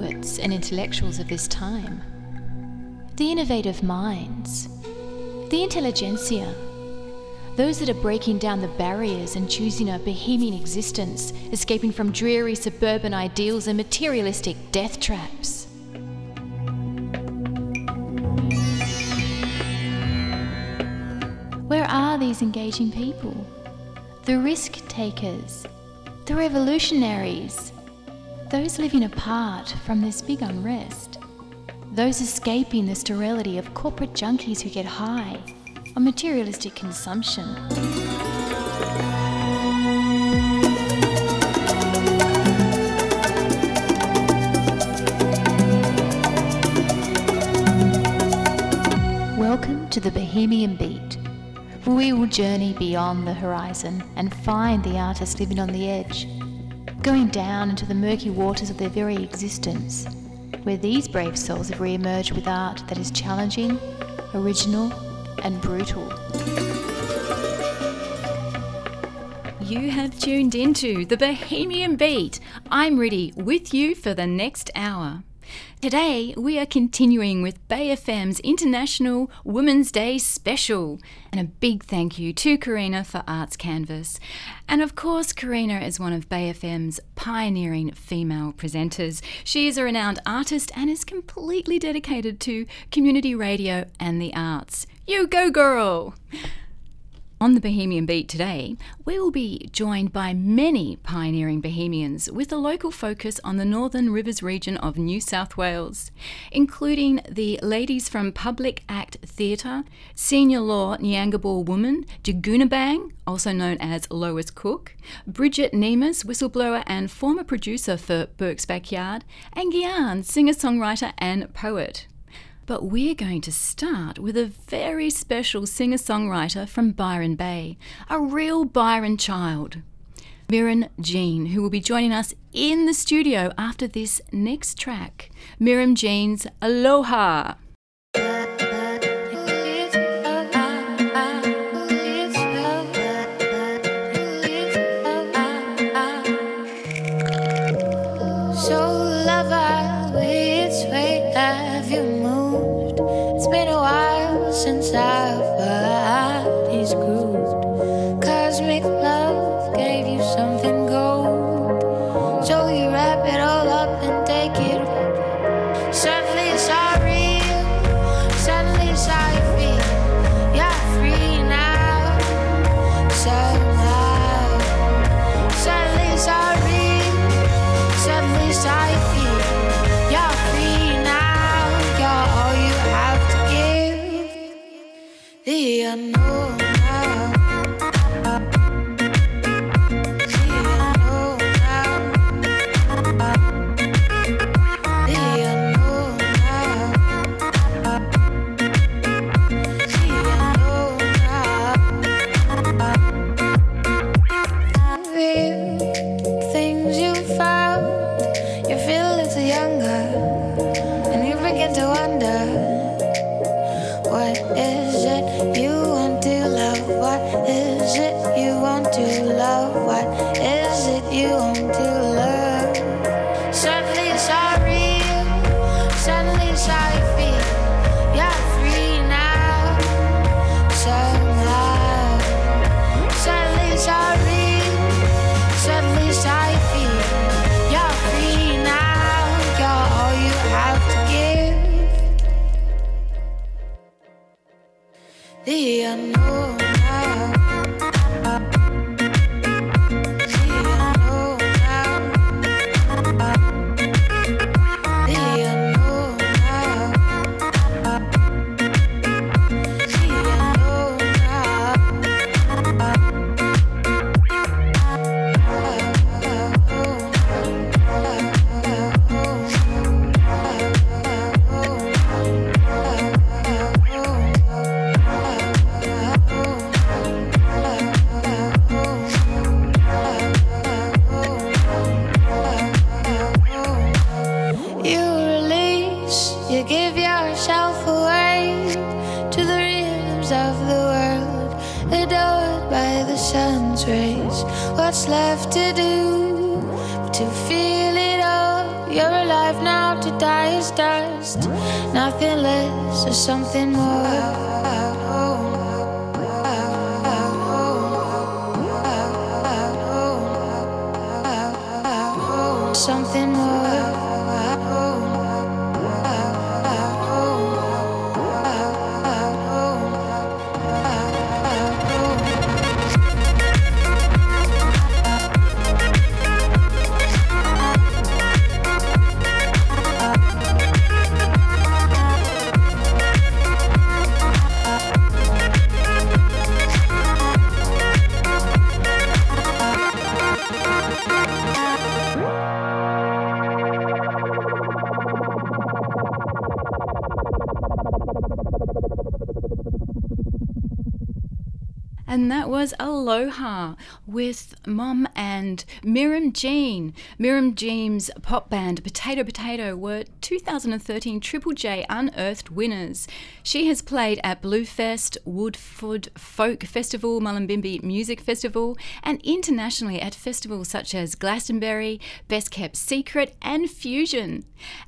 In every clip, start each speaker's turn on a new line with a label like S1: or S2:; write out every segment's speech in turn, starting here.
S1: poets and intellectuals of this time, the innovative minds, the intelligentsia, those that are breaking down the barriers and choosing a bohemian existence, escaping from dreary suburban ideals and materialistic death traps. Where are these engaging people? The risk takers, the revolutionaries, those living apart from this big unrest, those escaping the sterility of corporate junkies who get high on materialistic consumption. Welcome to the Bohemian Beat where we will journey beyond the horizon and find the artist living on the edge, going down into the murky waters of their very existence, where these brave souls have re emerged with art that is challenging, original, and brutal.
S2: You have tuned into the Bohemian Beat. I'm Riddhi with you for the next hour. Today, we are continuing with Bay FM's International Women's Day special. And a big thank you to Karina for Arts Canvas. And of course, Karina is one of Bay FM's pioneering female presenters. She is a renowned artist and is completely dedicated to community radio and the arts. You go, girl! On the Bohemian Beat today, we will be joined by many pioneering Bohemians with a local focus on the Northern Rivers region of New South Wales, including the ladies from Public Act Theatre, senior law Nyangabal woman Jagunabang, also known as Lois Cook, Bridget Nemes, whistleblower and former producer for Burke's Backyard, and Gyan, singer songwriter and poet. But we're going to start with a very special singer songwriter from Byron Bay, a real Byron child. Merryn Jeann, who will be joining us in the studio after this next track. Merryn Jeann's Aloha.
S3: What's to die is dust. Nothing less or something more. something more.
S2: And that was Aloha with Møme and Merryn Jeann. Merryn Jeann's pop band Potato Potato were 2013 Triple J Unearthed winners. She has played at Bluefest, Woodford Folk Festival, Mullumbimby Music Festival, and internationally at festivals such as Glastonbury, Best Kept Secret, and Fusion.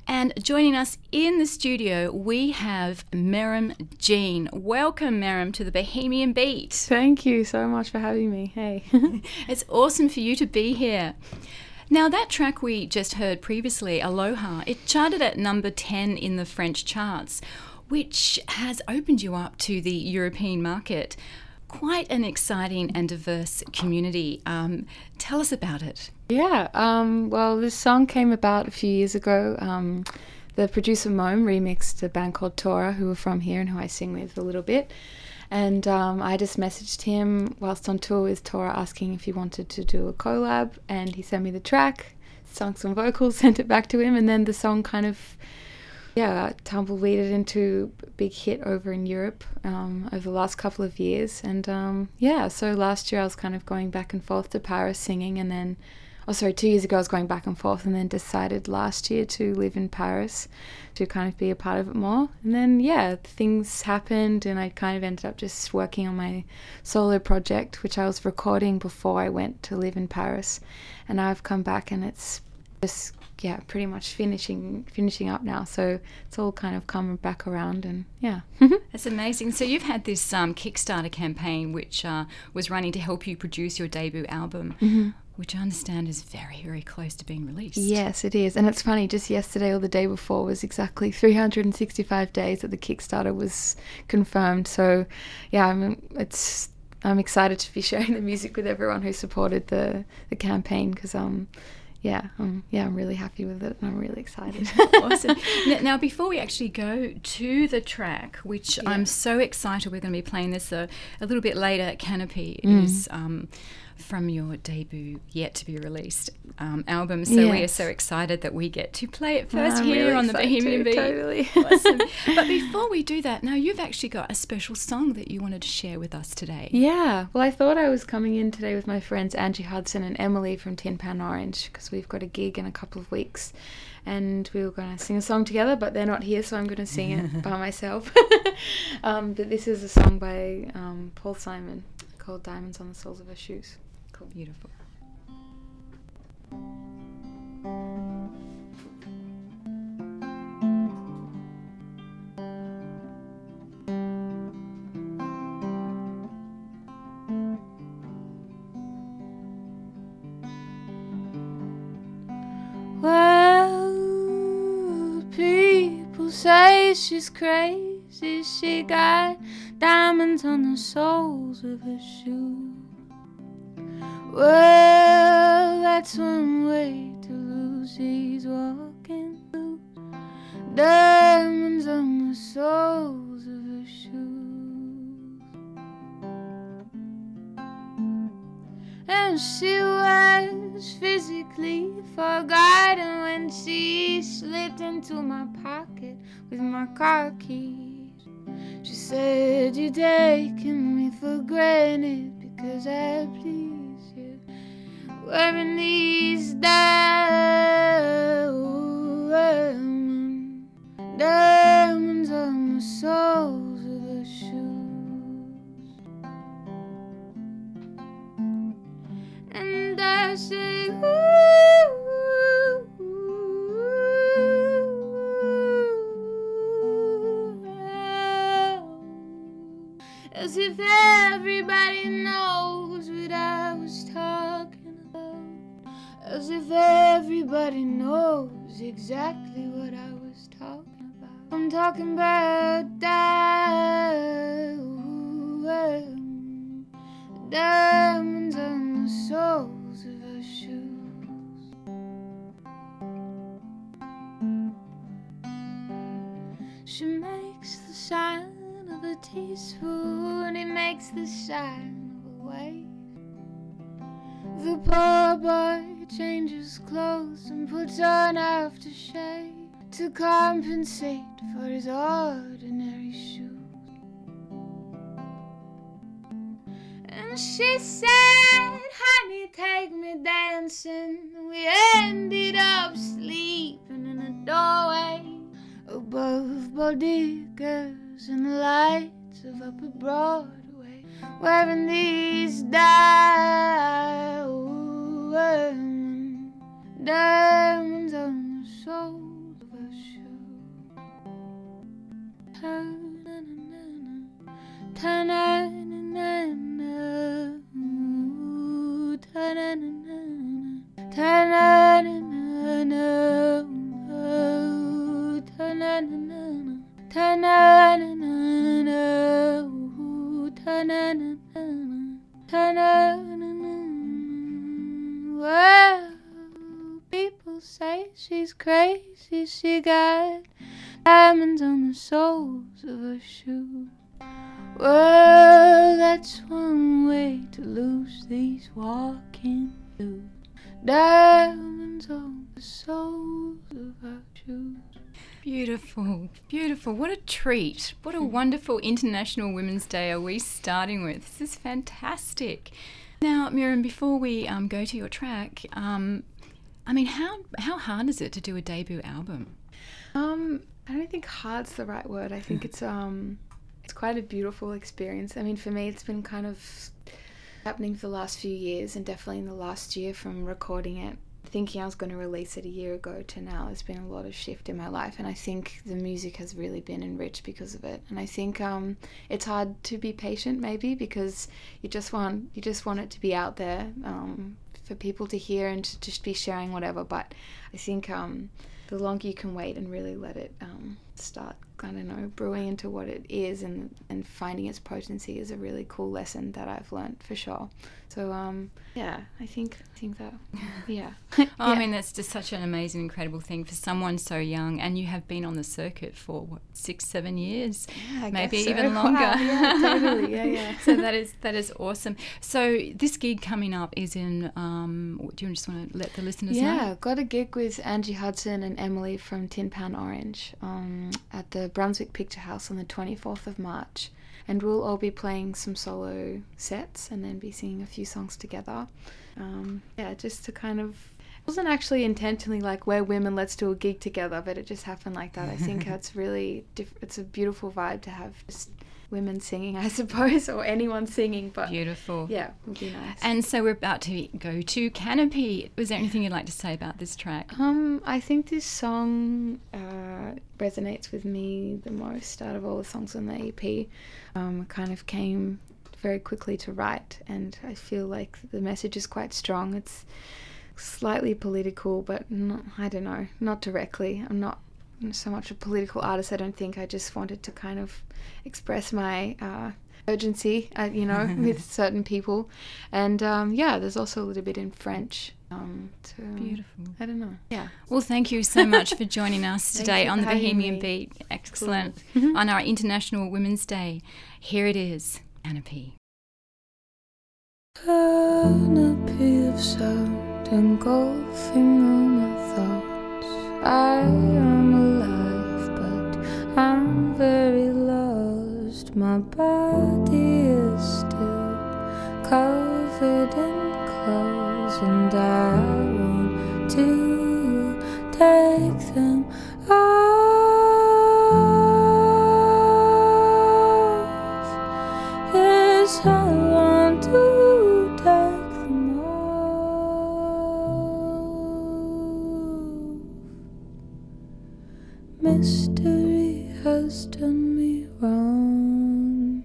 S2: And joining us in the studio, we have Merryn Jeann. Welcome, Merryn, to the Bohemian Beat.
S4: Thank you so much for having me. Hey.
S2: it's awesome for you to be here. Now, that track we just heard previously, Aloha, it charted at number 10 in the French charts, which has opened you up to the European market. Quite an exciting and diverse community. Um, tell us about it.
S4: Yeah, um, well, this song came about a few years ago. Um, the producer Møme remixed a band called Tora, who are from here and who I sing with a little bit. And um, I just messaged him whilst on tour with Tora asking if he wanted to do a collab, and he sent me the track, sung some vocals, sent it back to him, and then the song kind of, yeah, tumbleweeded into a big hit over in Europe um, over the last couple of years. And um, yeah, so last year I was kind of going back and forth to Paris singing, and then oh sorry, two years ago I was going back and forth and then decided last year to live in Paris to kind of be a part of it more. And then yeah, things happened and I kind of ended up just working on my solo project, which I was recording before I went to live in Paris. And now I've come back and it's just yeah, pretty much finishing finishing up now. So it's all kind of coming back around, and yeah,
S2: that's amazing. So you've had this um, Kickstarter campaign, which uh, was running to help you produce your debut album. Mm-hmm which I understand is very, very close to being released.
S4: Yes, it is. And it's funny, just yesterday or the day before was exactly 365 days that the Kickstarter was confirmed. So, yeah, I'm, it's I'm excited to be sharing the music with everyone who supported the, the campaign because um yeah, um, yeah, I'm really happy with it and I'm really excited.
S2: awesome. Now, now, before we actually go to the track, which yeah. I'm so excited, we're going to be playing this a, a little bit later. Canopy mm. is um, from your debut yet to be released um, album. So yes. we are so excited that we get to play it first here
S4: really
S2: on the Bohemian Beat.
S4: Totally.
S2: awesome. But before we do that, now you've actually got a special song that you wanted to share with us today.
S4: Yeah. Well, I thought I was coming in today with my friends Angie Hudson and Emily from Tin Pan Orange because we've got a gig in a couple of weeks and we were going to sing a song together, but they're not here, so I'm going to sing it by myself. um, but this is a song by um, Paul Simon called Diamonds on the Soles of Her Shoes.
S2: Cool. Beautiful.
S3: Well, people say she's crazy. She got diamonds on the soles of her shoes. Well, that's one way to lose. He's walking through diamonds on the soles of her shoes. And she was physically forgotten when she slipped into my pocket with my car keys. She said, You're taking me for granted because I please wearing these diamonds, diamonds on the soles of the shoes. And I say, ooh. as if everybody knows what I was talking. As if everybody knows exactly what I was talking about. I'm talking about diamonds, diamonds on the soles of her shoes. She makes the sign of a teaspoon, it makes the sign of a wave. The poor boy changes clothes and puts on aftershave to compensate for his ordinary shoes. And she said, Honey, take me dancing. We ended up sleeping in a doorway above bodegas and the lights of Upper Broadway, wearing these diamonds, diamonds on the soles of her shoes. Ta-na-na-na-na, ta-na-na-na-na, ooh, ta-na-na-na-na, ta-na-na-na-na, ooh, ta-na-na-na-na, ta-na-na-na-na, ooh, ta-na-na-na-na, ta-na-na-na-na. Well, say she's crazy. She got diamonds on the soles of her shoes. Well, that's one way to lose these walking blues. Diamonds on the soles of her shoes.
S2: Beautiful, beautiful. What a treat. What a wonderful International Women's Day are we starting with? This is fantastic. Now, Merryn, before we um, go to your track, um, I mean, how, how hard is it to do a debut album?
S4: Um, I don't think hard's the right word. I think it's um, it's quite a beautiful experience. I mean, for me, it's been kind of happening for the last few years, and definitely in the last year from recording it, thinking I was going to release it a year ago to now. There's been a lot of shift in my life, and I think the music has really been enriched because of it. And I think um, it's hard to be patient, maybe, because you just want you just want it to be out there um, for people to hear and to just be sharing whatever. But I think um, the longer you can wait and really let it um, start, I don't know, brewing into what it is and, and finding its potency is a really cool lesson that I've learned for sure. So um, yeah, I think I think that yeah.
S2: Oh, I mean, that's just such an amazing, incredible thing for someone so young, and you have been on the circuit for what six, seven years,
S4: Yeah, I
S2: maybe
S4: guess so.
S2: even
S4: Wow,
S2: longer.
S4: yeah, totally. Yeah, yeah.
S2: so that is that is awesome. So this gig coming up is in. Um, do you just want to let the listeners know?
S4: Yeah, got a gig with Angie Hudson and Emily from Tin Pan Orange um, at the Brunswick Picture House on the 24th of March. And we'll all be playing some solo sets and then be singing a few songs together. Um, yeah, just to kind of. It wasn't actually intentionally like we're women, let's do a gig together, but it just happened like that. I think it's really diff- it's a beautiful vibe to have just women singing, I suppose, or anyone singing. But
S2: Beautiful.
S4: yeah, would be nice.
S2: And so we're about to go to Canopy. Was there anything you'd like to say about this track?
S4: Um, I think this song uh, resonates with me the most out of all the songs on the EP. Um, kind of came very quickly to write, and I feel like the message is quite strong. It's slightly political, but not, I don't know, not directly. I'm not so much a political artist, I don't think. I just wanted to kind of express my uh, urgency, uh, you know, with certain people. And um, yeah, there's also a little bit in French. Um, to,
S2: Beautiful.
S4: I don't know. Yeah.
S2: Well, thank you so much for joining us today on the Bohemian
S4: me.
S2: Beat. Excellent. on our International Women's Day. Here it is Canopy.
S3: canopy of sound engulfing all my thoughts. I am alive, but I'm very lost. My body is still covered in clothes, and I want to take them off. Yes, I want to take them off. Mystery has done me wrong.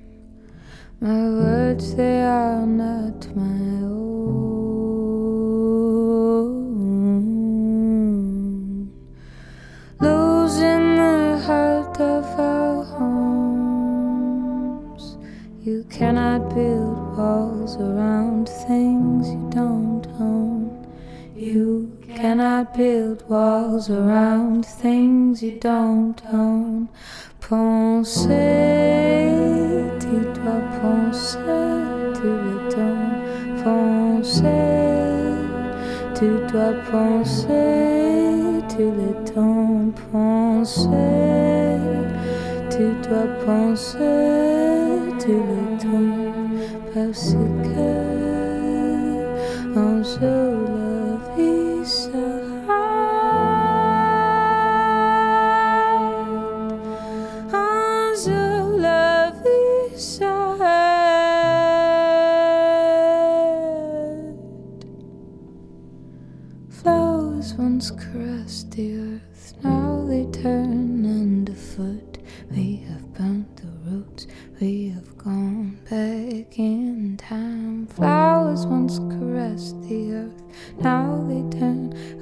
S3: My words, they are not my cannot build walls around things you don't own. You cannot build walls around things you don't own. Penser, tu dois penser, tu le donnes. Penser, tu dois penser, tu le donnes. Penser, tu dois penser, tu donnes. Parce que un jour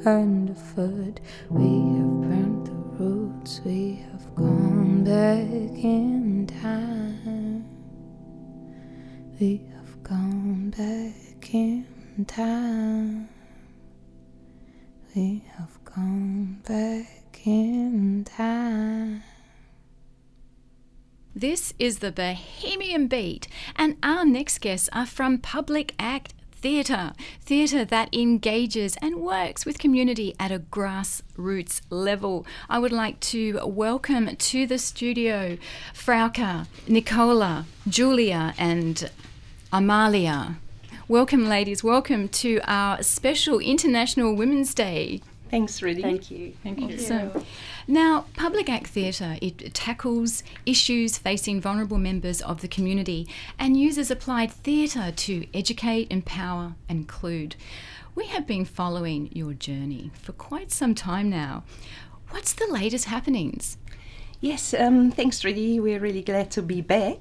S3: underfoot. We have burnt the roots, we have gone back in time. We have gone back in time. We have gone back in time.
S2: This is the Bohemian Beat, and our next guests are from Public Act Theatre, theatre that engages and works with community at a grassroots level. I would like to welcome to the studio Frauke, Nicola, Julia, and Amalia. Welcome, ladies. Welcome to our special International Women's Day.
S5: Thanks, Riddhi.
S6: Thank you. Thank you.
S2: So, now, Public Act Theatre it tackles issues facing vulnerable members of the community and uses applied theatre to educate, empower, and include. We have been following your journey for quite some time now. What's the latest happenings?
S5: Yes, um, thanks, Riddhi. We're really glad to be back.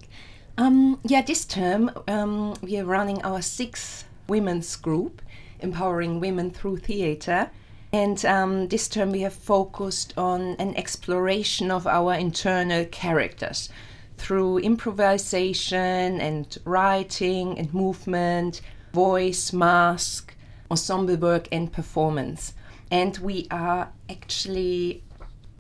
S5: Um, yeah, this term um, we are running our sixth women's group, empowering women through theatre. And um, this term we have focused on an exploration of our internal characters through improvisation and writing and movement, voice, mask, ensemble work, and performance. And we are actually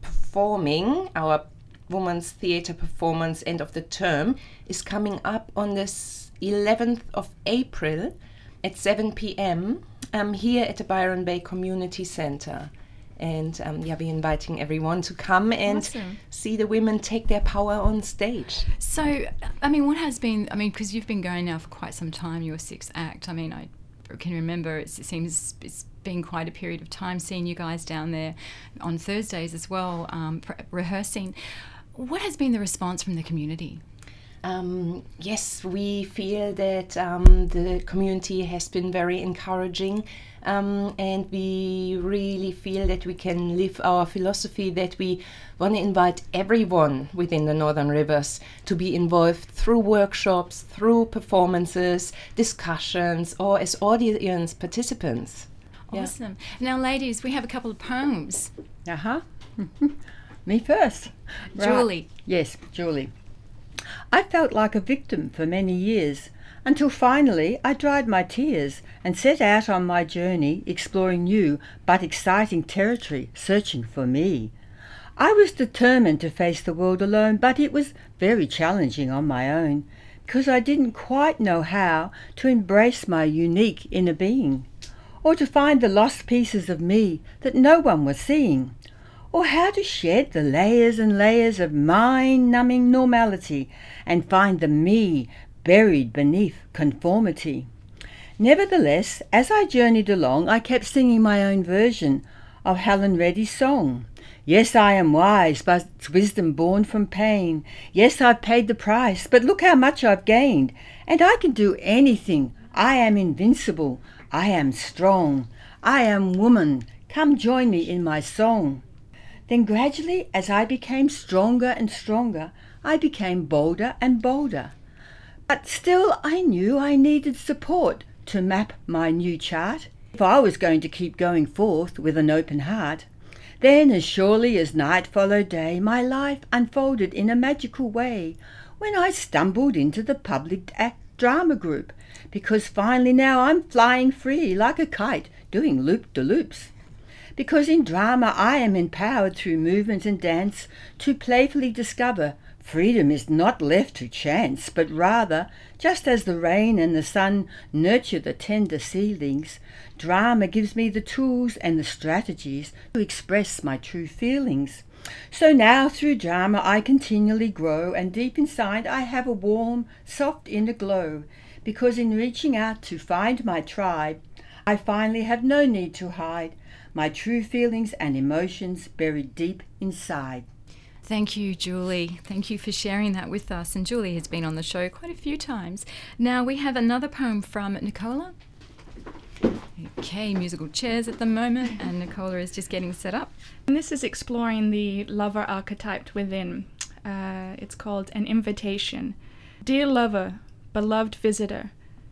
S5: performing our women's theatre performance end of the term is coming up on this 11th of April at 7 p.m. Um, here at the Byron Bay Community Center. And um, yeah, we're inviting everyone to come and
S2: Awesome.
S5: see the women take their power on stage.
S2: So, I mean, what has been, I mean, because you've been going now for quite some time, your sixth act. I mean, I can remember it seems it's been quite a period of time seeing you guys down there on Thursdays as well, um, rehearsing. What has been the response from the community?
S5: Um, yes, we feel that um, the community has been very encouraging, um, and we really feel that we can live our philosophy that we want to invite everyone within the Northern Rivers to be involved through workshops, through performances, discussions, or as audience participants. Yeah.
S2: Awesome. Now, ladies, we have a couple of poems.
S6: Uh huh. Me first. Right.
S2: Julie.
S6: Yes, Julie. I felt like a victim for many years until finally I dried my tears and set out on my journey exploring new but exciting territory, searching for me. I was determined to face the world alone, but it was very challenging on my own because I didn't quite know how to embrace my unique inner being or to find the lost pieces of me that no one was seeing or how to shed the layers and layers of mind numbing normality and find the me buried beneath conformity. Nevertheless, as I journeyed along, I kept singing my own version of Helen Reddy's song. Yes, I am wise, but it's wisdom born from pain. Yes, I've paid the price, but look how much I've gained. And I can do anything. I am invincible. I am strong. I am woman. Come join me in my song. Then gradually, as I became stronger and stronger, I became bolder and bolder. But still, I knew I needed support to map my new chart if I was going to keep going forth with an open heart. Then, as surely as night followed day, my life unfolded in a magical way when I stumbled into the public act drama group because finally now I'm flying free like a kite doing loop de loops. Because in drama I am empowered through movement and dance to playfully discover freedom is not left to chance, but rather, just as the rain and the sun nurture the tender seedlings, drama gives me the tools and the strategies to express my true feelings. So now through drama I continually grow, and deep inside I have a warm, soft inner glow, because in reaching out to find my tribe, I finally have no need to hide my true feelings and emotions buried deep inside.
S2: Thank you, Julie. Thank you for sharing that with us. And Julie has been on the show quite a few times. Now we have another poem from Nicola. Okay, musical chairs at the moment, and Nicola is just getting set up.
S7: And this is exploring the lover archetype within. Uh, it's called An Invitation. Dear lover, beloved visitor,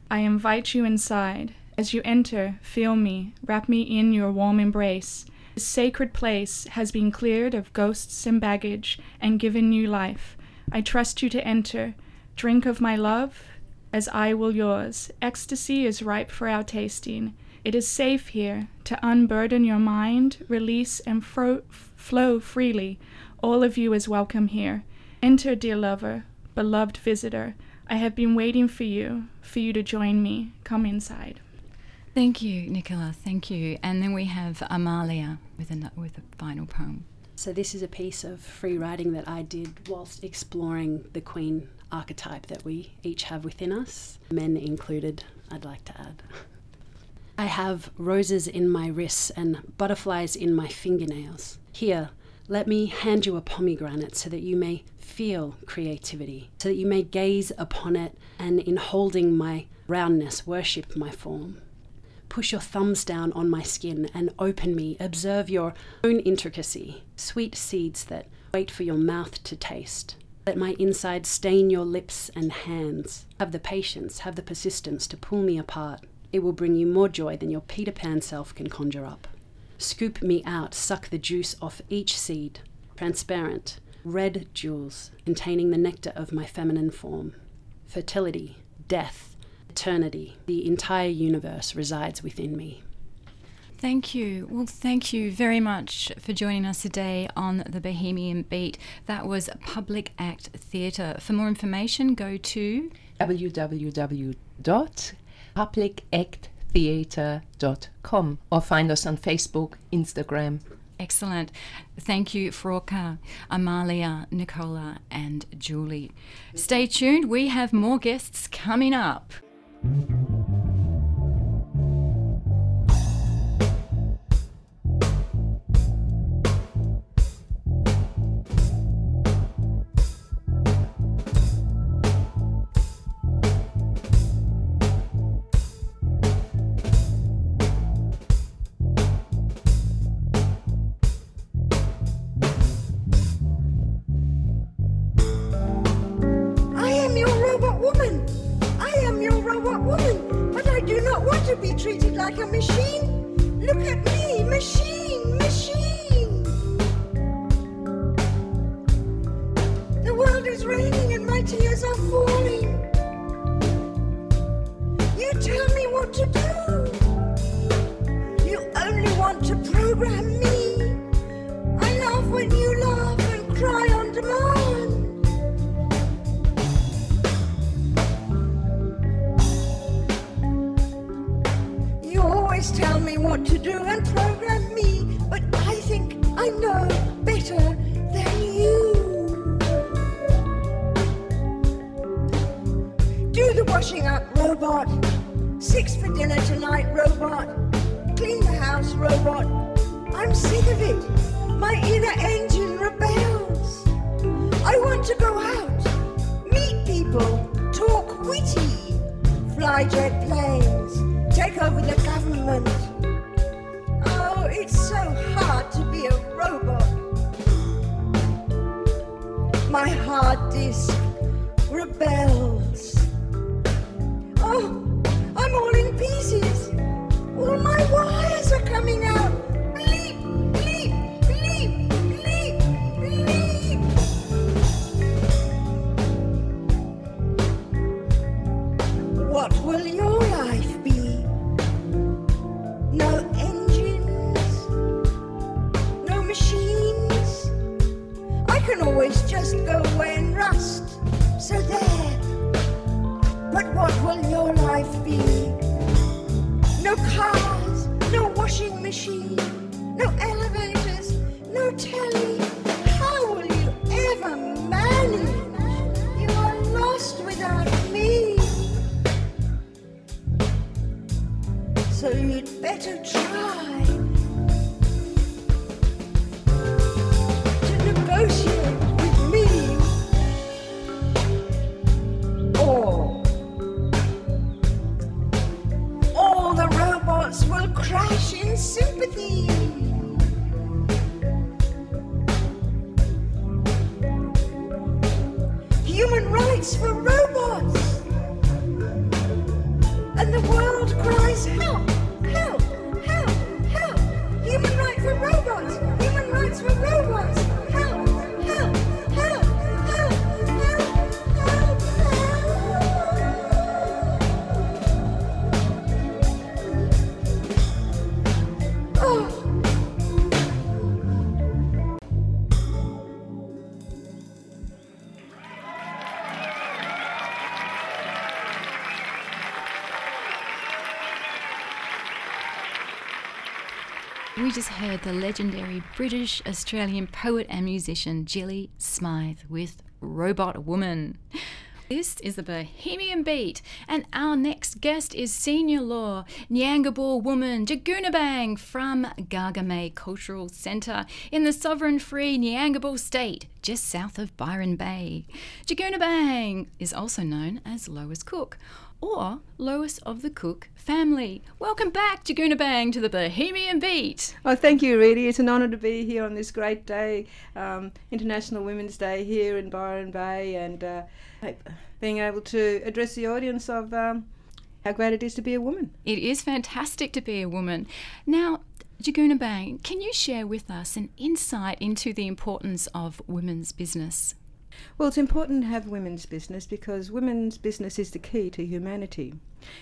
S7: I invite you inside. As you enter, feel me, wrap me in your warm embrace. This sacred place has been cleared of ghosts and baggage and given new life. I trust you to enter. Drink of my love, as I will yours. Ecstasy is ripe for our tasting. It is safe here to unburden your mind, release, and fro- flow freely. All of you is welcome here. Enter, dear lover, beloved visitor. I have been waiting for you, for you to join me. Come inside.
S2: Thank you, Nicola. Thank you. And then we have Amalia with a, with a final poem.
S8: So, this is a piece of free writing that I did whilst exploring the Queen archetype that we each have within us, men included, I'd like to add. I have roses in my wrists and butterflies in my fingernails. Here, let me hand you a pomegranate so that you may feel creativity, so that you may gaze upon it and, in holding my roundness, worship my form. Push your thumbs down on my skin and open me. Observe your own intricacy, sweet seeds that wait for your mouth to taste. Let my inside stain your lips and hands. Have the patience, have the persistence to pull me apart. It will bring you more joy than your Peter Pan self can conjure up. Scoop me out, suck the juice off each seed. Transparent, red jewels containing the nectar of my feminine form. Fertility, death, eternity, the entire universe resides within me.
S2: Thank you. Well, thank you very much for joining us today on the Bohemian Beat. That was Public Act Theatre. For more information, go to
S5: www.publicacttheatre.com or find us on Facebook, Instagram.
S2: Excellent. Thank you, Frauke, Amalia, Nicola, and Julie. Stay tuned. We have more guests coming up.
S9: Thank you.
S2: We just heard the legendary British Australian poet and musician Gilli Smyth with Robot Woman. This is the Bohemian Beat, and our next guest is senior law Nyangabor woman Jagunabang from Gargamay Cultural Centre in the sovereign free Nyangabor state, just south of Byron Bay. Jagunabang is also known as Lois Cook or Lois of the Cook family. Welcome back, Jagunabang, to the Bohemian Beat.
S10: Oh, thank you, Riddhi. It's an honour to be here on this great day, um, International Women's Day here in Byron Bay, and uh, being able to address the audience of um, how great it is to be a woman.
S2: It is fantastic to be a woman. Now, Jagunabang, can you share with us an insight into the importance of women's business?
S10: Well, it's important to have women's business because women's business is the key to humanity.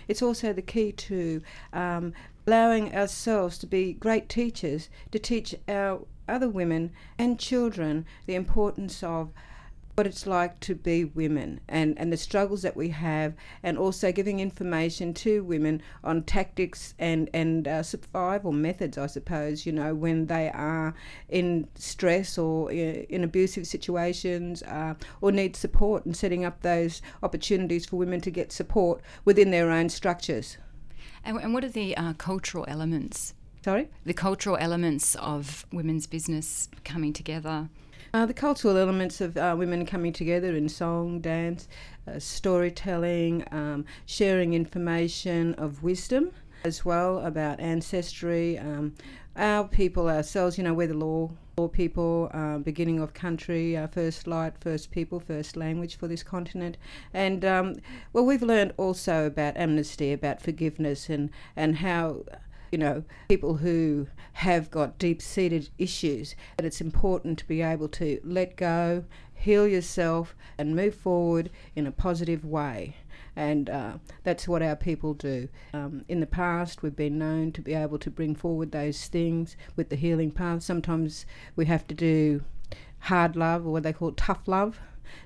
S10: It's also the key to um, allowing ourselves to be great teachers, to teach our other women and children the importance of what it's like to be women and, and the struggles that we have, and also giving information to women on tactics and, and uh, survival methods, I suppose, you know, when they are in stress or in abusive situations uh, or need support, and setting up those opportunities for women to get support within their own structures.
S2: And, and what are the uh, cultural elements?
S10: Sorry?
S2: The cultural elements of women's business coming together.
S10: Uh, the cultural elements of uh, women coming together in song, dance, uh, storytelling, um, sharing information of wisdom as well about ancestry. Um, our people ourselves, you know, we're the law, law people, uh, beginning of country, our first light, first people, first language for this continent. And, um, well, we've learned also about amnesty, about forgiveness, and, and how you know, people who have got deep seated issues, that it's important to be able to let go, heal yourself, and move forward in a positive way. And uh, that's what our people do. Um, in the past, we've been known to be able to bring forward those things with the healing path. Sometimes we have to do hard love, or what they call tough love.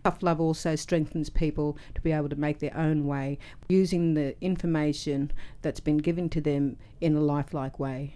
S10: Tough love also strengthens people to be able to make their own way using the information that's been given to them in a lifelike way.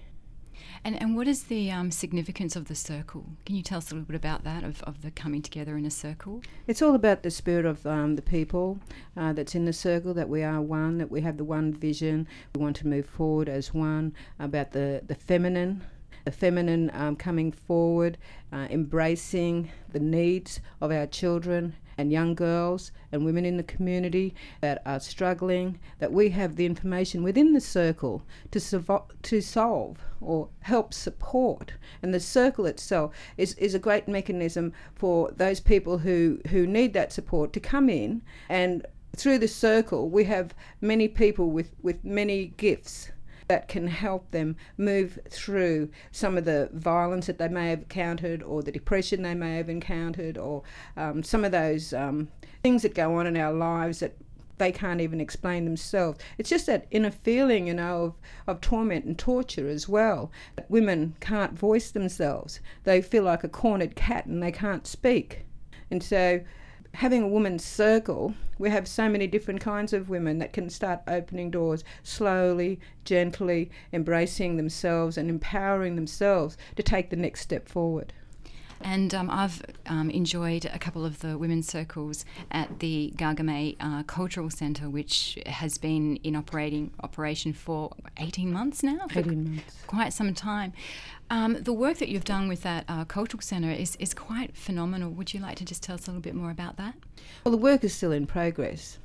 S2: And, and what is the um, significance of the circle? Can you tell us a little bit about that, of, of the coming together in a circle?
S10: It's all about the spirit of um, the people uh, that's in the circle, that we are one, that we have the one vision, we want to move forward as one, about the, the feminine the feminine um, coming forward, uh, embracing the needs of our children and young girls and women in the community that are struggling, that we have the information within the circle to, survo- to solve or help support. And the circle itself is, is a great mechanism for those people who, who need that support to come in and through the circle we have many people with, with many gifts that can help them move through some of the violence that they may have encountered or the depression they may have encountered or um, some of those um, things that go on in our lives that they can't even explain themselves. It's just that inner feeling, you know, of, of torment and torture as well. Women can't voice themselves. They feel like a cornered cat and they can't speak. And so having a woman's circle, we have so many different kinds of women that can start opening doors slowly, gently, embracing themselves and empowering themselves to take the next step forward.
S2: And um, I've um, enjoyed a couple of the women's circles at the Gargamay uh, Cultural Centre, which has been in operating operation for 18 months now. For
S10: 18 months.
S2: Quite some time. Um, the work that you've done with that uh, cultural centre is, is quite phenomenal. Would you like to just tell us a little bit more about that?
S10: Well, the work is still in progress.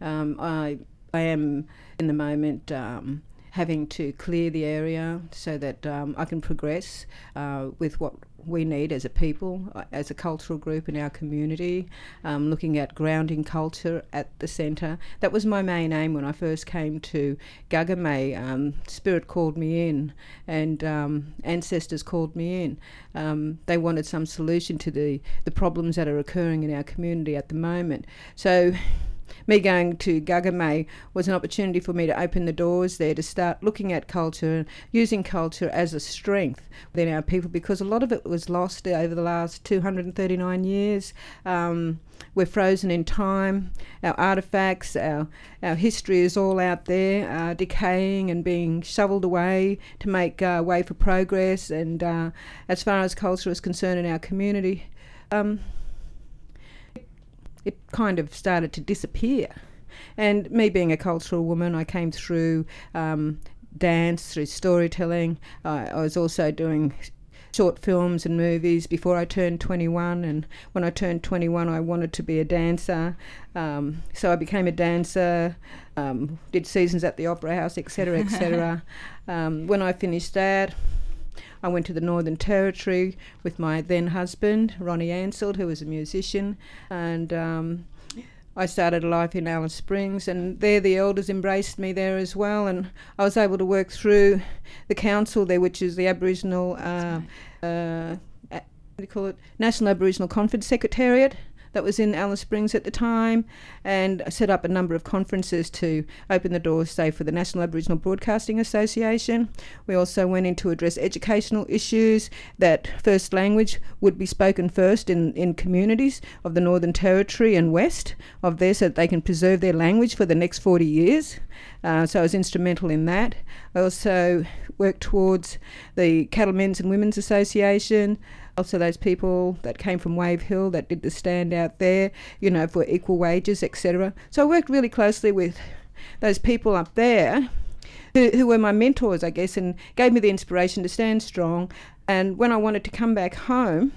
S10: Um, I, I am in the moment um, having to clear the area so that um, I can progress uh, with what we need as a people, uh, as a cultural group in our community, um, looking at grounding culture at the centre. That was my main aim when I first came to Gargamay. Um, Spirit called me in, and um, ancestors called me in. Um, they wanted some solution to the, the problems that are occurring in our community at the moment. So me going to Gargamay was an opportunity for me to open the doors there to start looking at culture and using culture as a strength within our people because a lot of it was lost over the last 239 years. Um, we're frozen in time. Our artifacts, our, our history is all out there, uh, decaying and being shoveled away to make uh, way for progress. And uh, as far as culture is concerned in our community, um, it kind of started to disappear. And me being a cultural woman, I came through um, dance, through storytelling. Uh, I was also doing short films and movies before I turned 21. And when I turned 21, I wanted to be a dancer. Um, so I became a dancer, um, did seasons at the Opera House, etc., etc. um, when I finished that, I went to the Northern Territory with my then husband, Ronnie Ansell, who was a musician, and um, I started a life in Alice Springs, and there the elders embraced me there as well, and I was able to work through the council there, which is the Aboriginal, uh, uh, what do you call it, National Aboriginal Conference Secretariat that was in Alice Springs at the time, and set up a number of conferences to open the doors, say, for the National Aboriginal Broadcasting Association. We also went in to address educational issues that first language would be spoken first in, in communities of the Northern Territory and West of there so that they can preserve their language for the next 40 years. Uh, so I was instrumental in that. I also worked towards the Cattlemen's and Women's Association, also those people that came from Wave Hill that did the stand out there, you know, for equal wages, etc. So I worked really closely with those people up there who, who were my mentors, I guess, and gave me the inspiration to stand strong. And when I wanted to come back home,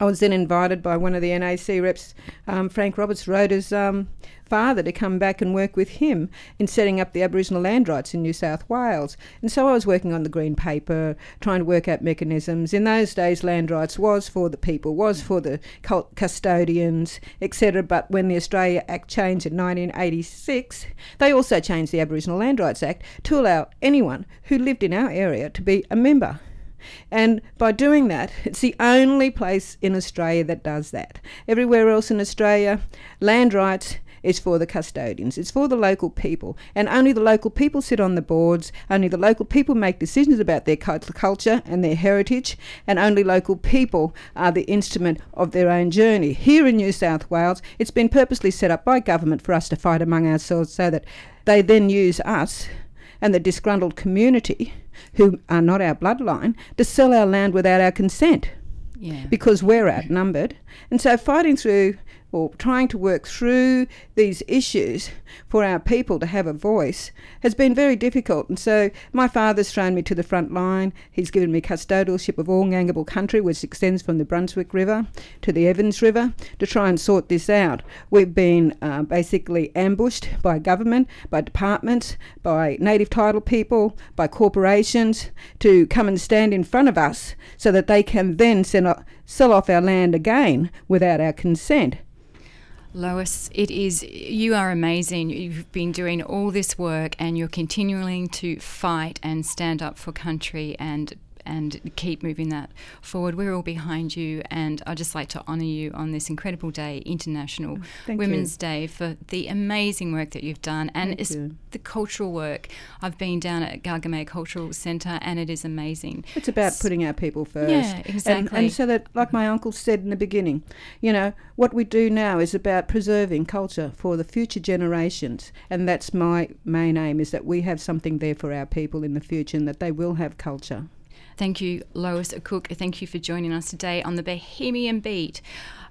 S10: I was then invited by one of the NAC reps, um, Frank Roberts, Rhoda's um, father, to come back and work with him in setting up the Aboriginal land rights in New South Wales. And so I was working on the green paper, trying to work out mechanisms. In those days, land rights was for the people, was for the custodians, etc. But when the Australia Act changed in 1986, they also changed the Aboriginal Land Rights Act to allow anyone who lived in our area to be a member and by doing that, it's the only place in Australia that does that. Everywhere else in Australia, land rights is for the custodians, it's for the local people, and only the local people sit on the boards, only the local people make decisions about their culture and their heritage, and only local people are the instrument of their own journey. Here in New South Wales, it's been purposely set up by government for us to fight among ourselves so that they then use us and the disgruntled community who are not our bloodline to sell our land without our consent.
S2: Yeah.
S10: Because we're outnumbered. And so fighting through or trying to work through these issues for our people to have a voice has been very difficult. And so my father's thrown me to the front line. He's given me custodialship of all Ngangabal country, which extends from the Brunswick River to the Evans River, to try and sort this out. We've been uh, basically ambushed by government, by departments, by native title people, by corporations to come and stand in front of us so that they can then sell off our land again without our consent.
S2: Lois, it is you are amazing. You've been doing all this work and you're continuing to fight and stand up for country and and keep moving that forward. We're all behind you, and I'd just like to honour you on this incredible day, International oh,
S10: Thank
S2: Women's
S10: you.
S2: Day, for the amazing work that you've done and
S10: Thank
S2: it's
S10: you.
S2: the cultural work. I've been down at Gargamay Cultural Centre, and it is amazing.
S10: It's about putting our people first.
S2: Yeah,
S10: And-
S2: exactly.
S10: And, so that, like my uncle said in the beginning, you know, what we do now is about preserving culture for the future generations. And that's my main aim is that we have something there for our people in the future and that they will have culture.
S2: Thank you, Lois Cook. Thank you for joining us today on the Bohemian Beat.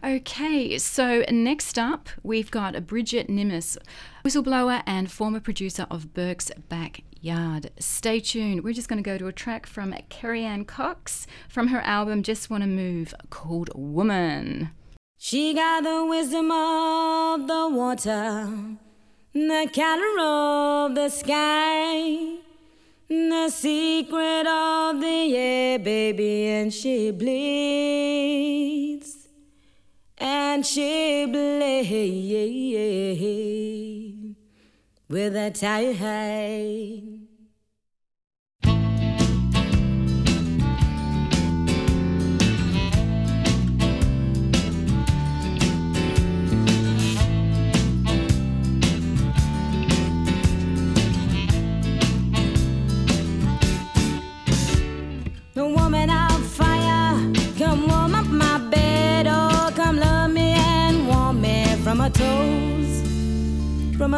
S2: Okay, so next up, we've got Bridget Nimis, whistleblower and former producer of Burke's Backyard. Stay tuned. We're just going to go to a track from Kerrianne Cox from her album Just Wanna Move called Woman.
S11: She got the wisdom of the water, the color of the sky, the secret of the air, baby, and she bleeds. And she bleeds with a tide.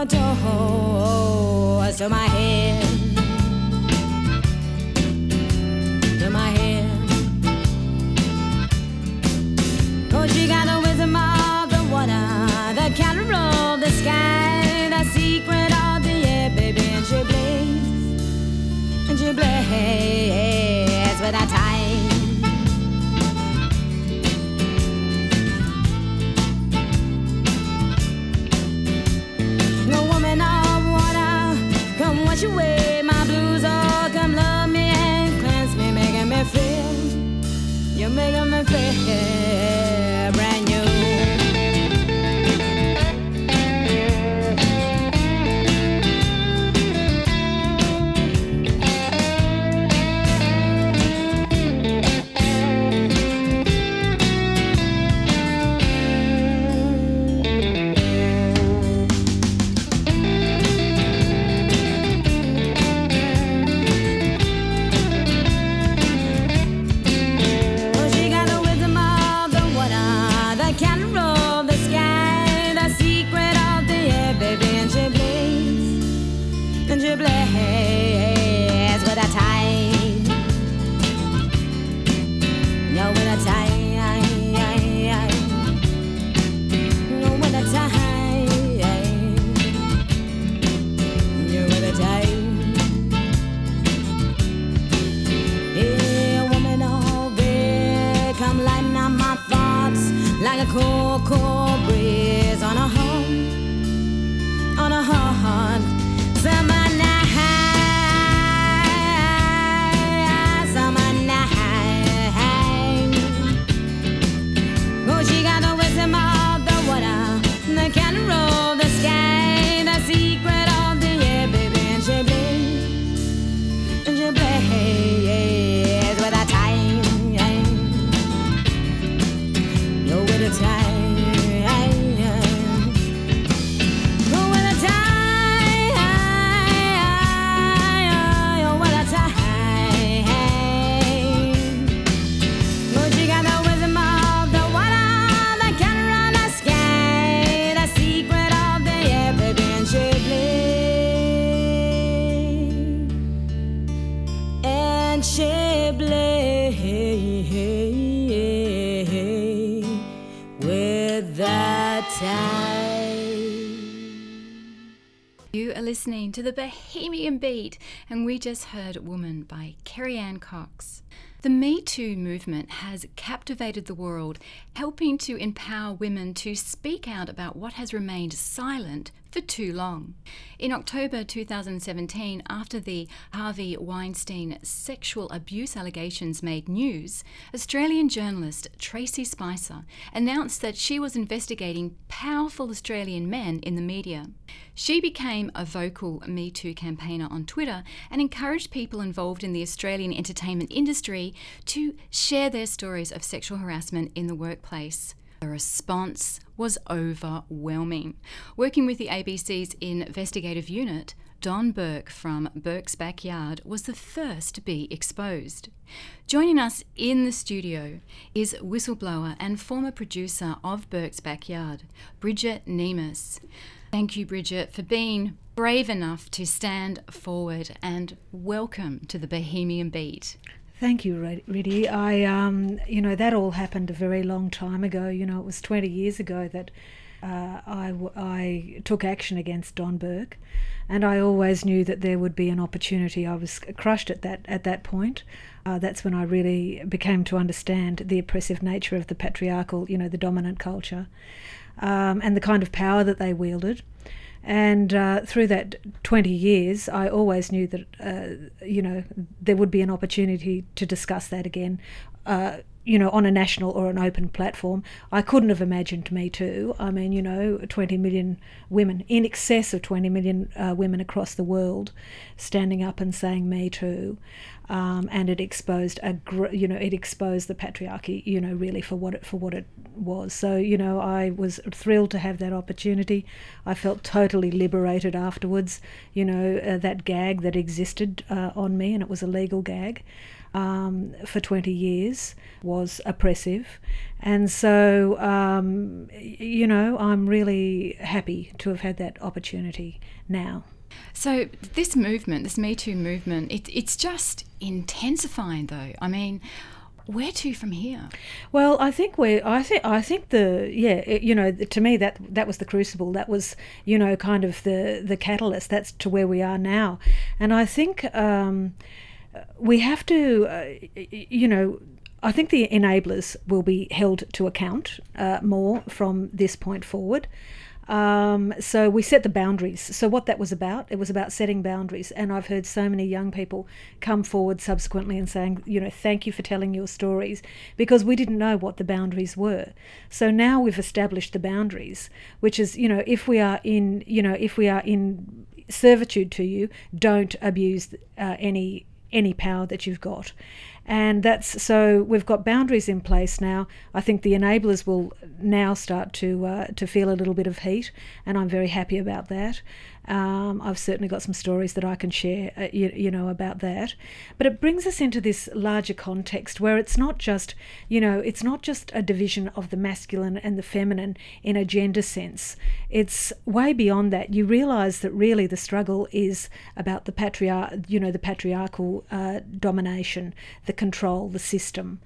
S11: My toes
S2: listening to the Bohemian Beat, and we just heard Woman by Kerrianne Cox. The Me Too movement has captivated the world, helping to empower women to speak out about what has remained silent for too long. In October 2017, after the Harvey Weinstein sexual abuse allegations made news, Australian journalist Tracey Spicer announced that she was investigating powerful Australian men in the media. She became a vocal Me Too campaigner on Twitter and encouraged people involved in the Australian entertainment industry to share their stories of sexual harassment in the workplace. The response was overwhelming. Working with the ABC's investigative unit, Don Burke from Burke's Backyard was the first to be exposed. Joining us in the studio is whistleblower and former producer of Burke's Backyard, Bridget Nemus. Thank you, Bridget, for being brave enough to stand forward and welcome to the Bohemian Beat.
S12: Thank you, Riddhi. I, um, you know, that all happened a very long time ago. You know, it was 20 years ago that uh, I, I took action against Don Burke, and I always knew that there would be an opportunity. I was crushed at that at that point. Uh, that's when I really became to understand the oppressive nature of the patriarchal, you know, the dominant culture, um, and the kind of power that they wielded. And uh, through that 20 years, I always knew that, uh, you know, there would be an opportunity to discuss that again. Uh, you know, on a national or an open platform. I couldn't have imagined Me Too. I mean, you know, 20 million women, in excess of 20 million uh, women across the world, standing up and saying Me Too, um, and it exposed a, you know, it exposed the patriarchy, you know, really for what it for what it was. So, you know, I was thrilled to have that opportunity. I felt totally liberated afterwards. You know, uh, that gag that existed uh, on me, and it was a legal gag um, for 20 years was oppressive. And so, um, you know, I'm really happy to have had that opportunity now.
S2: So this movement, this Me Too movement, it, it's just intensifying, though. I mean, where to from here?
S12: Well, I think we I think I think the yeah, it, you know, to me that that was the crucible. That was you know kind of the the catalyst. That's to where we are now, and I think. Um, we have to, uh, you know, I think the enablers will be held to account uh, more from this point forward. Um, so we set the boundaries. So what that was about, it was about setting boundaries. And I've heard so many young people come forward subsequently and saying, you know, thank you for telling your stories because we didn't know what the boundaries were. So now we've established the boundaries, which is, you know, if we are in, you know, if we are in servitude to you, don't abuse uh, any any power that you've got. And that's so we've got boundaries in place now. I think the enablers will now start to uh, to feel a little bit of heat, and I'm very happy about that. Um, I've certainly got some stories that I can share, uh, you, you, know, about that. But it brings us into this larger context where it's not just, you know, it's not just a division of the masculine and the feminine in a gender sense. It's way beyond that. You realise that really the struggle is about the patriarch, you know, the patriarchal uh, domination, the control, the system,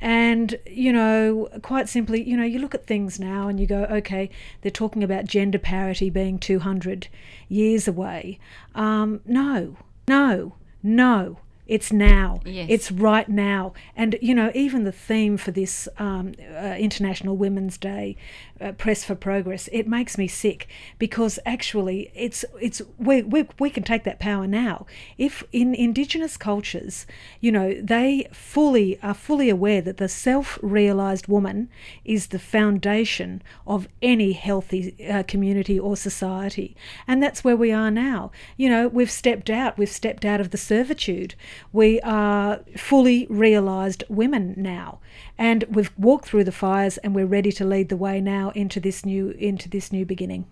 S12: and you know, quite simply, you know, you look at things now and you go, okay, they're talking about gender parity being 200 years away. Um, no, no, no. It's now.
S2: Yes.
S12: It's right now. And, you know, even the theme for this um, uh, International Women's Day, uh, Press for Progress, it makes me sick because actually it's, it's we, we, we can take that power now. If in Indigenous cultures, you know, they fully are fully aware that the self realized woman is the foundation of any healthy uh, community or society. And that's where we are now. You know, we've stepped out, we've stepped out of the servitude we are fully realised women now, and we've walked through the fires, and we're ready to lead the way now into this new into this new beginning.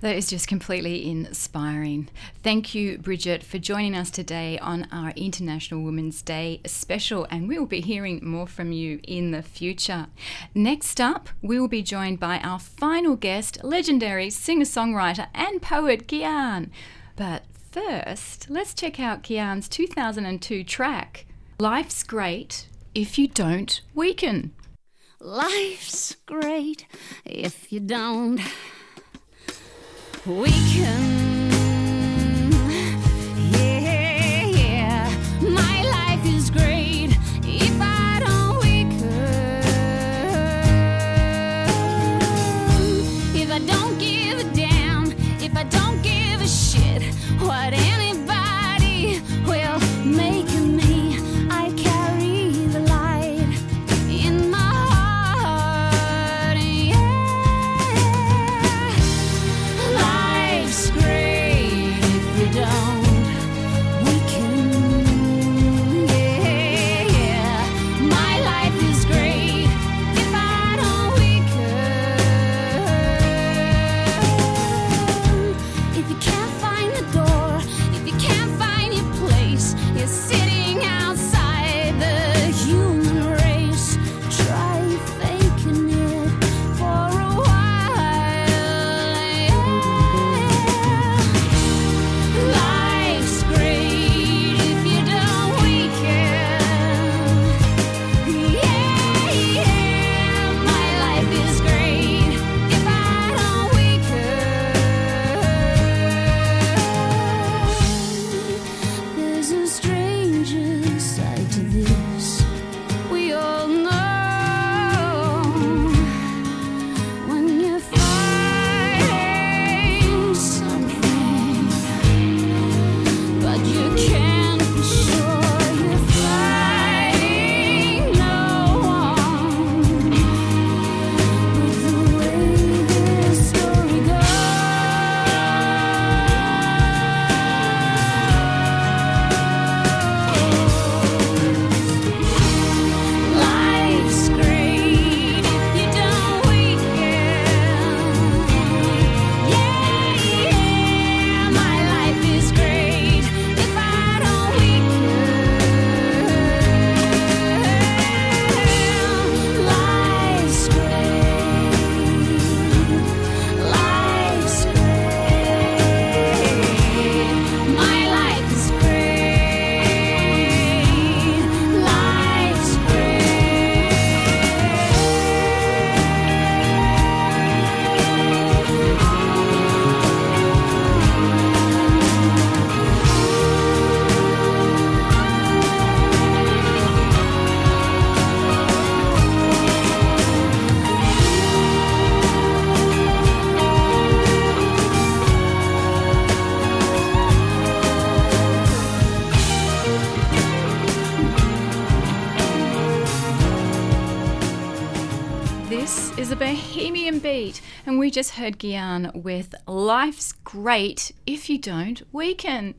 S2: That is just completely inspiring. Thank you, Bridget, for joining us today on our International Women's Day special, and we will be hearing more from you in the future. Next up, we will be joined by our final guest, legendary singer songwriter and poet Gyan. But first, let's check out Gyan's 2002 track, Life's Great If You Don't Weaken.
S11: Life's great if you don't weaken.
S2: Just heard Gyan with Life's Great If You Don't Weaken.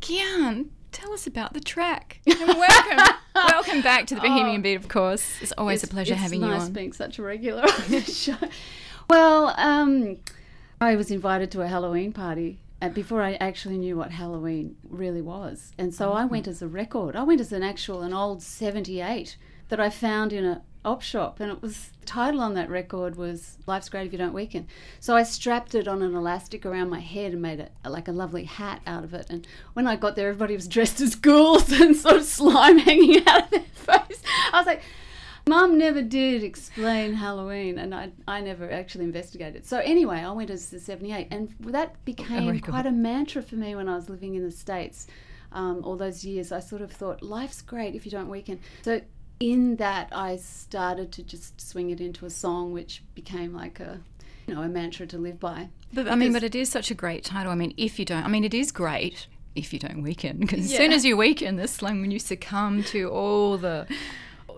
S2: Gyan, tell us about the track. And welcome, welcome back to the Bohemian Beat, of course. It's always a pleasure
S13: Oh.
S2: having
S13: nice
S2: you on.
S13: being such a regular on this show. Well, um, I was invited to a Halloween party before I actually knew what Halloween really was, and so I went as a record. I went as an actual an old '78 that I found in a op shop, and it was title on that record was "Life's Great If You Don't Weaken." So I strapped it on an elastic around my head and made it like a lovely hat out of it. And when I got there, everybody was dressed as ghouls and sort of slime hanging out of their face. I was like. Mum never did explain Halloween, and I, I never actually investigated. So anyway, I went as the 78, and that became
S2: good.
S13: quite a mantra for me when I was living in the States. Um, all those years, I sort of thought, life's great if you don't weaken. So in that, I started to just swing it into a song, which became like a, you know, a mantra to live by.
S2: But I mean, but it is such a great title. I mean, if you don't, I mean, it is great if you don't weaken, because as
S13: Yeah.
S2: soon as you weaken, this slang when you succumb to all the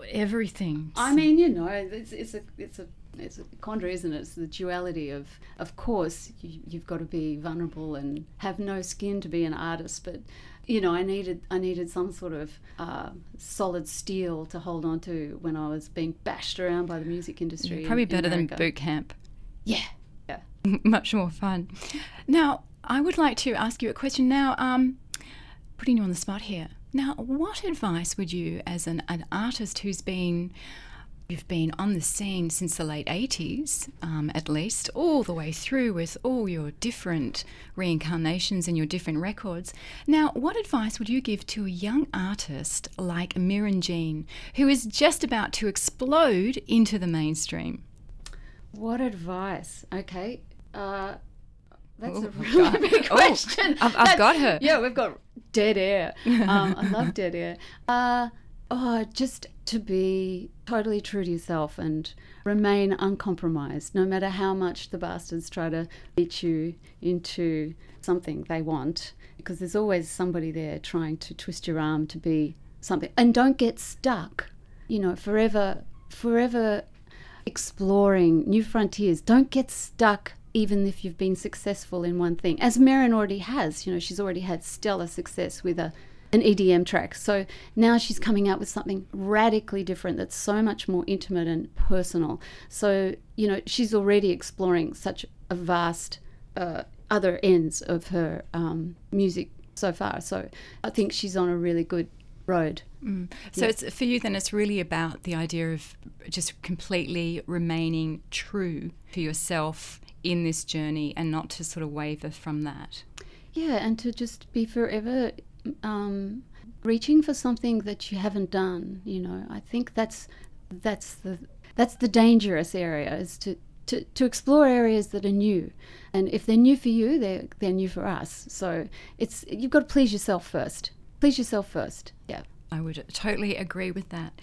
S2: everything.
S13: I mean, you know, it's, it's a it's a it's a quandary, isn't it? It's the duality of, of course, you, you've got to be vulnerable and have no skin to be an artist, but you know, I needed I needed some sort of uh, solid steel to hold on to when I was being bashed around by the music industry. in-
S2: probably
S13: in
S2: better than boot camp.
S13: Yeah, yeah.
S2: Much more fun. Now, I would like to ask you a question. Now, um, putting you on the spot here. Now, what advice would you, as an, an artist who's been You've been on the scene since the late 80s, um, at least, all the way through with all your different reincarnations and your different records. Now, what advice would you give to a young artist like Merryn Jeann, who is just about to explode into the mainstream?
S13: What advice? Okay. Uh, that's
S2: Ooh,
S13: a really big
S2: oh,
S13: question.
S2: I've- I've got her.
S13: Yeah, we've got dead air. Um, I love dead air. Uh, oh, just to be totally true to yourself and remain uncompromised, no matter how much the bastards try to beat you into something they want, because there's always somebody there trying to twist your arm to be something. And don't get stuck, you know, forever, forever exploring new frontiers. Don't get stuck even if you've been successful in one thing. As Merryn already has, you know, she's already had stellar success with a an EDM track. So now she's coming out with something radically different that's so much more intimate and personal. So, you know, she's already exploring such a vast uh, other ends of her um, music so far. So I think she's on a really good road.
S2: Mm. So
S13: Yeah.
S2: it's for you then it's really about the idea of just completely remaining true to yourself in this journey and not to sort of waver from that.
S13: Yeah, and to just be forever um, reaching for something that you haven't done. You know, I think that's that's the that's the dangerous area is to. To, to explore areas that are new, and if they're new for you, they're they're new for us. So it's you've got to please yourself first. Please yourself first. Yeah.
S2: I would totally agree with that.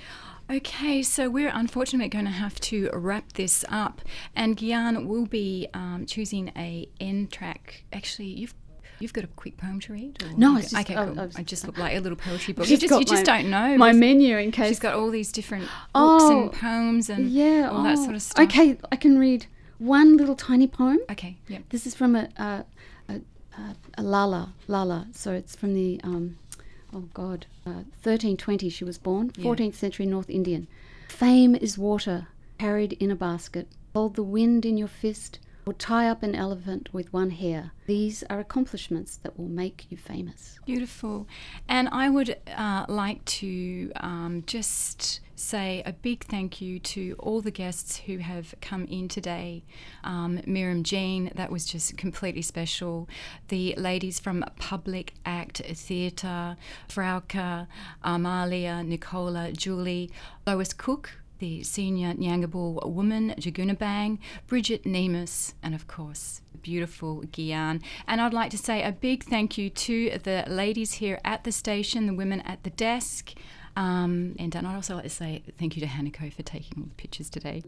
S2: Okay, so we're unfortunately going to have to wrap this up, and Gyan will be um, choosing a end track. Actually, you've you've got a quick poem to read. or-
S13: No, it's just-
S2: okay,
S13: I-
S2: cool.
S13: I
S2: I, just look like a little poetry book. You
S13: just
S2: you just
S13: my-
S2: don't know
S13: my menu in case-
S2: she's got all these different books
S13: Oh,
S2: and poems and
S13: yeah,
S2: all that
S13: oh,
S2: sort of stuff.
S13: Okay, I can read one little tiny poem.
S2: Okay, yeah.
S13: This is from a a, a, a, Lalla Lalla. So it's from the um, oh God, uh, 1320 she was born,
S2: Yeah.
S13: 14th century North Indian. Fame is water carried in a basket. Hold the wind in your fist, or tie up an elephant with one hair. These are accomplishments that will make you famous.
S2: Beautiful. And I would uh, like to um, just say a big thank you to all the guests who have come in today. Um, Merryn Jeann, that was just completely special. The ladies from Public Act Theatre, Frauke, Amalia, Nicola, Julie, Lois Cook, the senior Nyangabul woman, Jagunabang, Bridget Nemus, and of course, beautiful Gyan. And I'd like to say a big thank you to the ladies here at the station, the women at the desk. Um, and I'd also like to say thank you to Hanako for taking all the pictures today.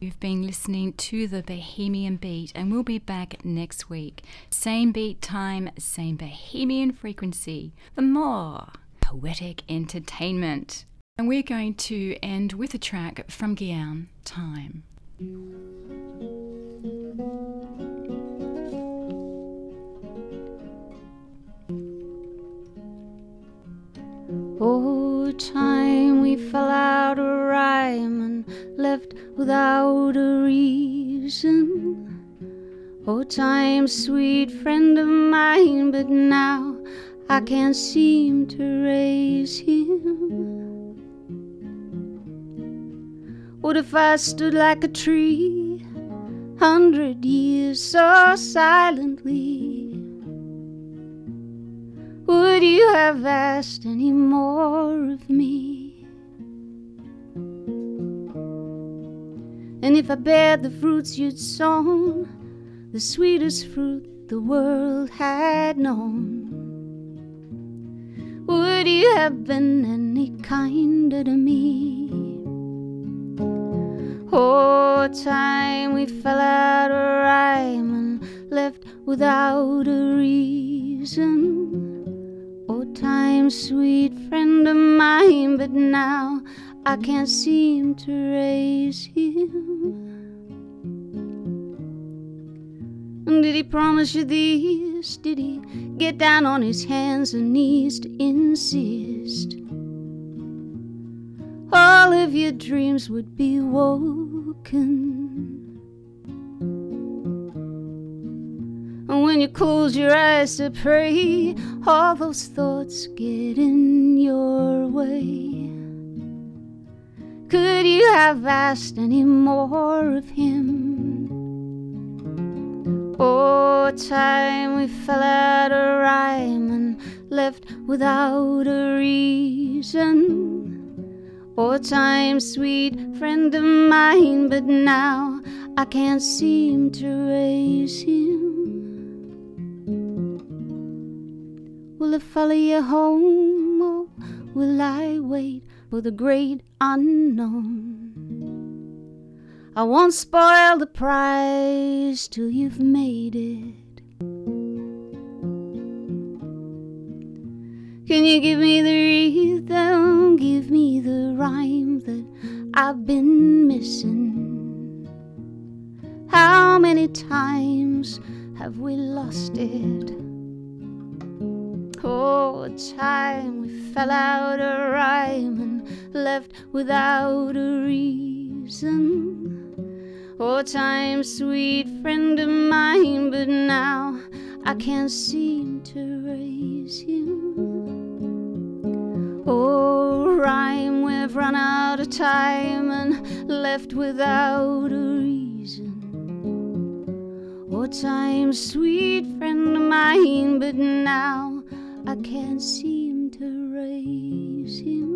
S2: You've been listening to the Bohemian Beat, and we'll be back next week. Same beat time, same Bohemian frequency, for more poetic entertainment. And we're going to end with a track from Gyan, Time.
S3: Oh, time we fell out of rhyme and left without a reason. Oh, time, sweet friend of mine, but now I can't seem to raise him. What if I stood like a tree, hundred years so silently? Would you have asked any more of me? And if I bared the fruits you'd sown, the sweetest fruit the world had known, would you have been any kinder to me? Oh, time we fell out of rhyme and left without a reason. Oh, time, sweet friend of mine, but now I can't seem to raise him. Did he promise you this? Did he get down on his hands and knees to insist? All of your dreams would be woken. And when you close your eyes to pray, all those thoughts get in your way. Could you have asked any more of him? Oh, time we fell out of rhyme and left without a reason. Oh, time, sweet friend of mine, but now I can't seem to raise him. Will I follow you home or will I wait for the great unknown? I won't spoil the prize till you've made it. Can you give me the rhythm? Give me the rhyme that I've been missing. How many times have we lost it? Oh, time we fell out of rhyme and left without a reason. Oh, time, sweet friend of mine, but now I can't seem to raise him. Oh, rhyme, we've run out of time and left without a reason. Oh, time, sweet friend of mine, but now I can't seem to raise him.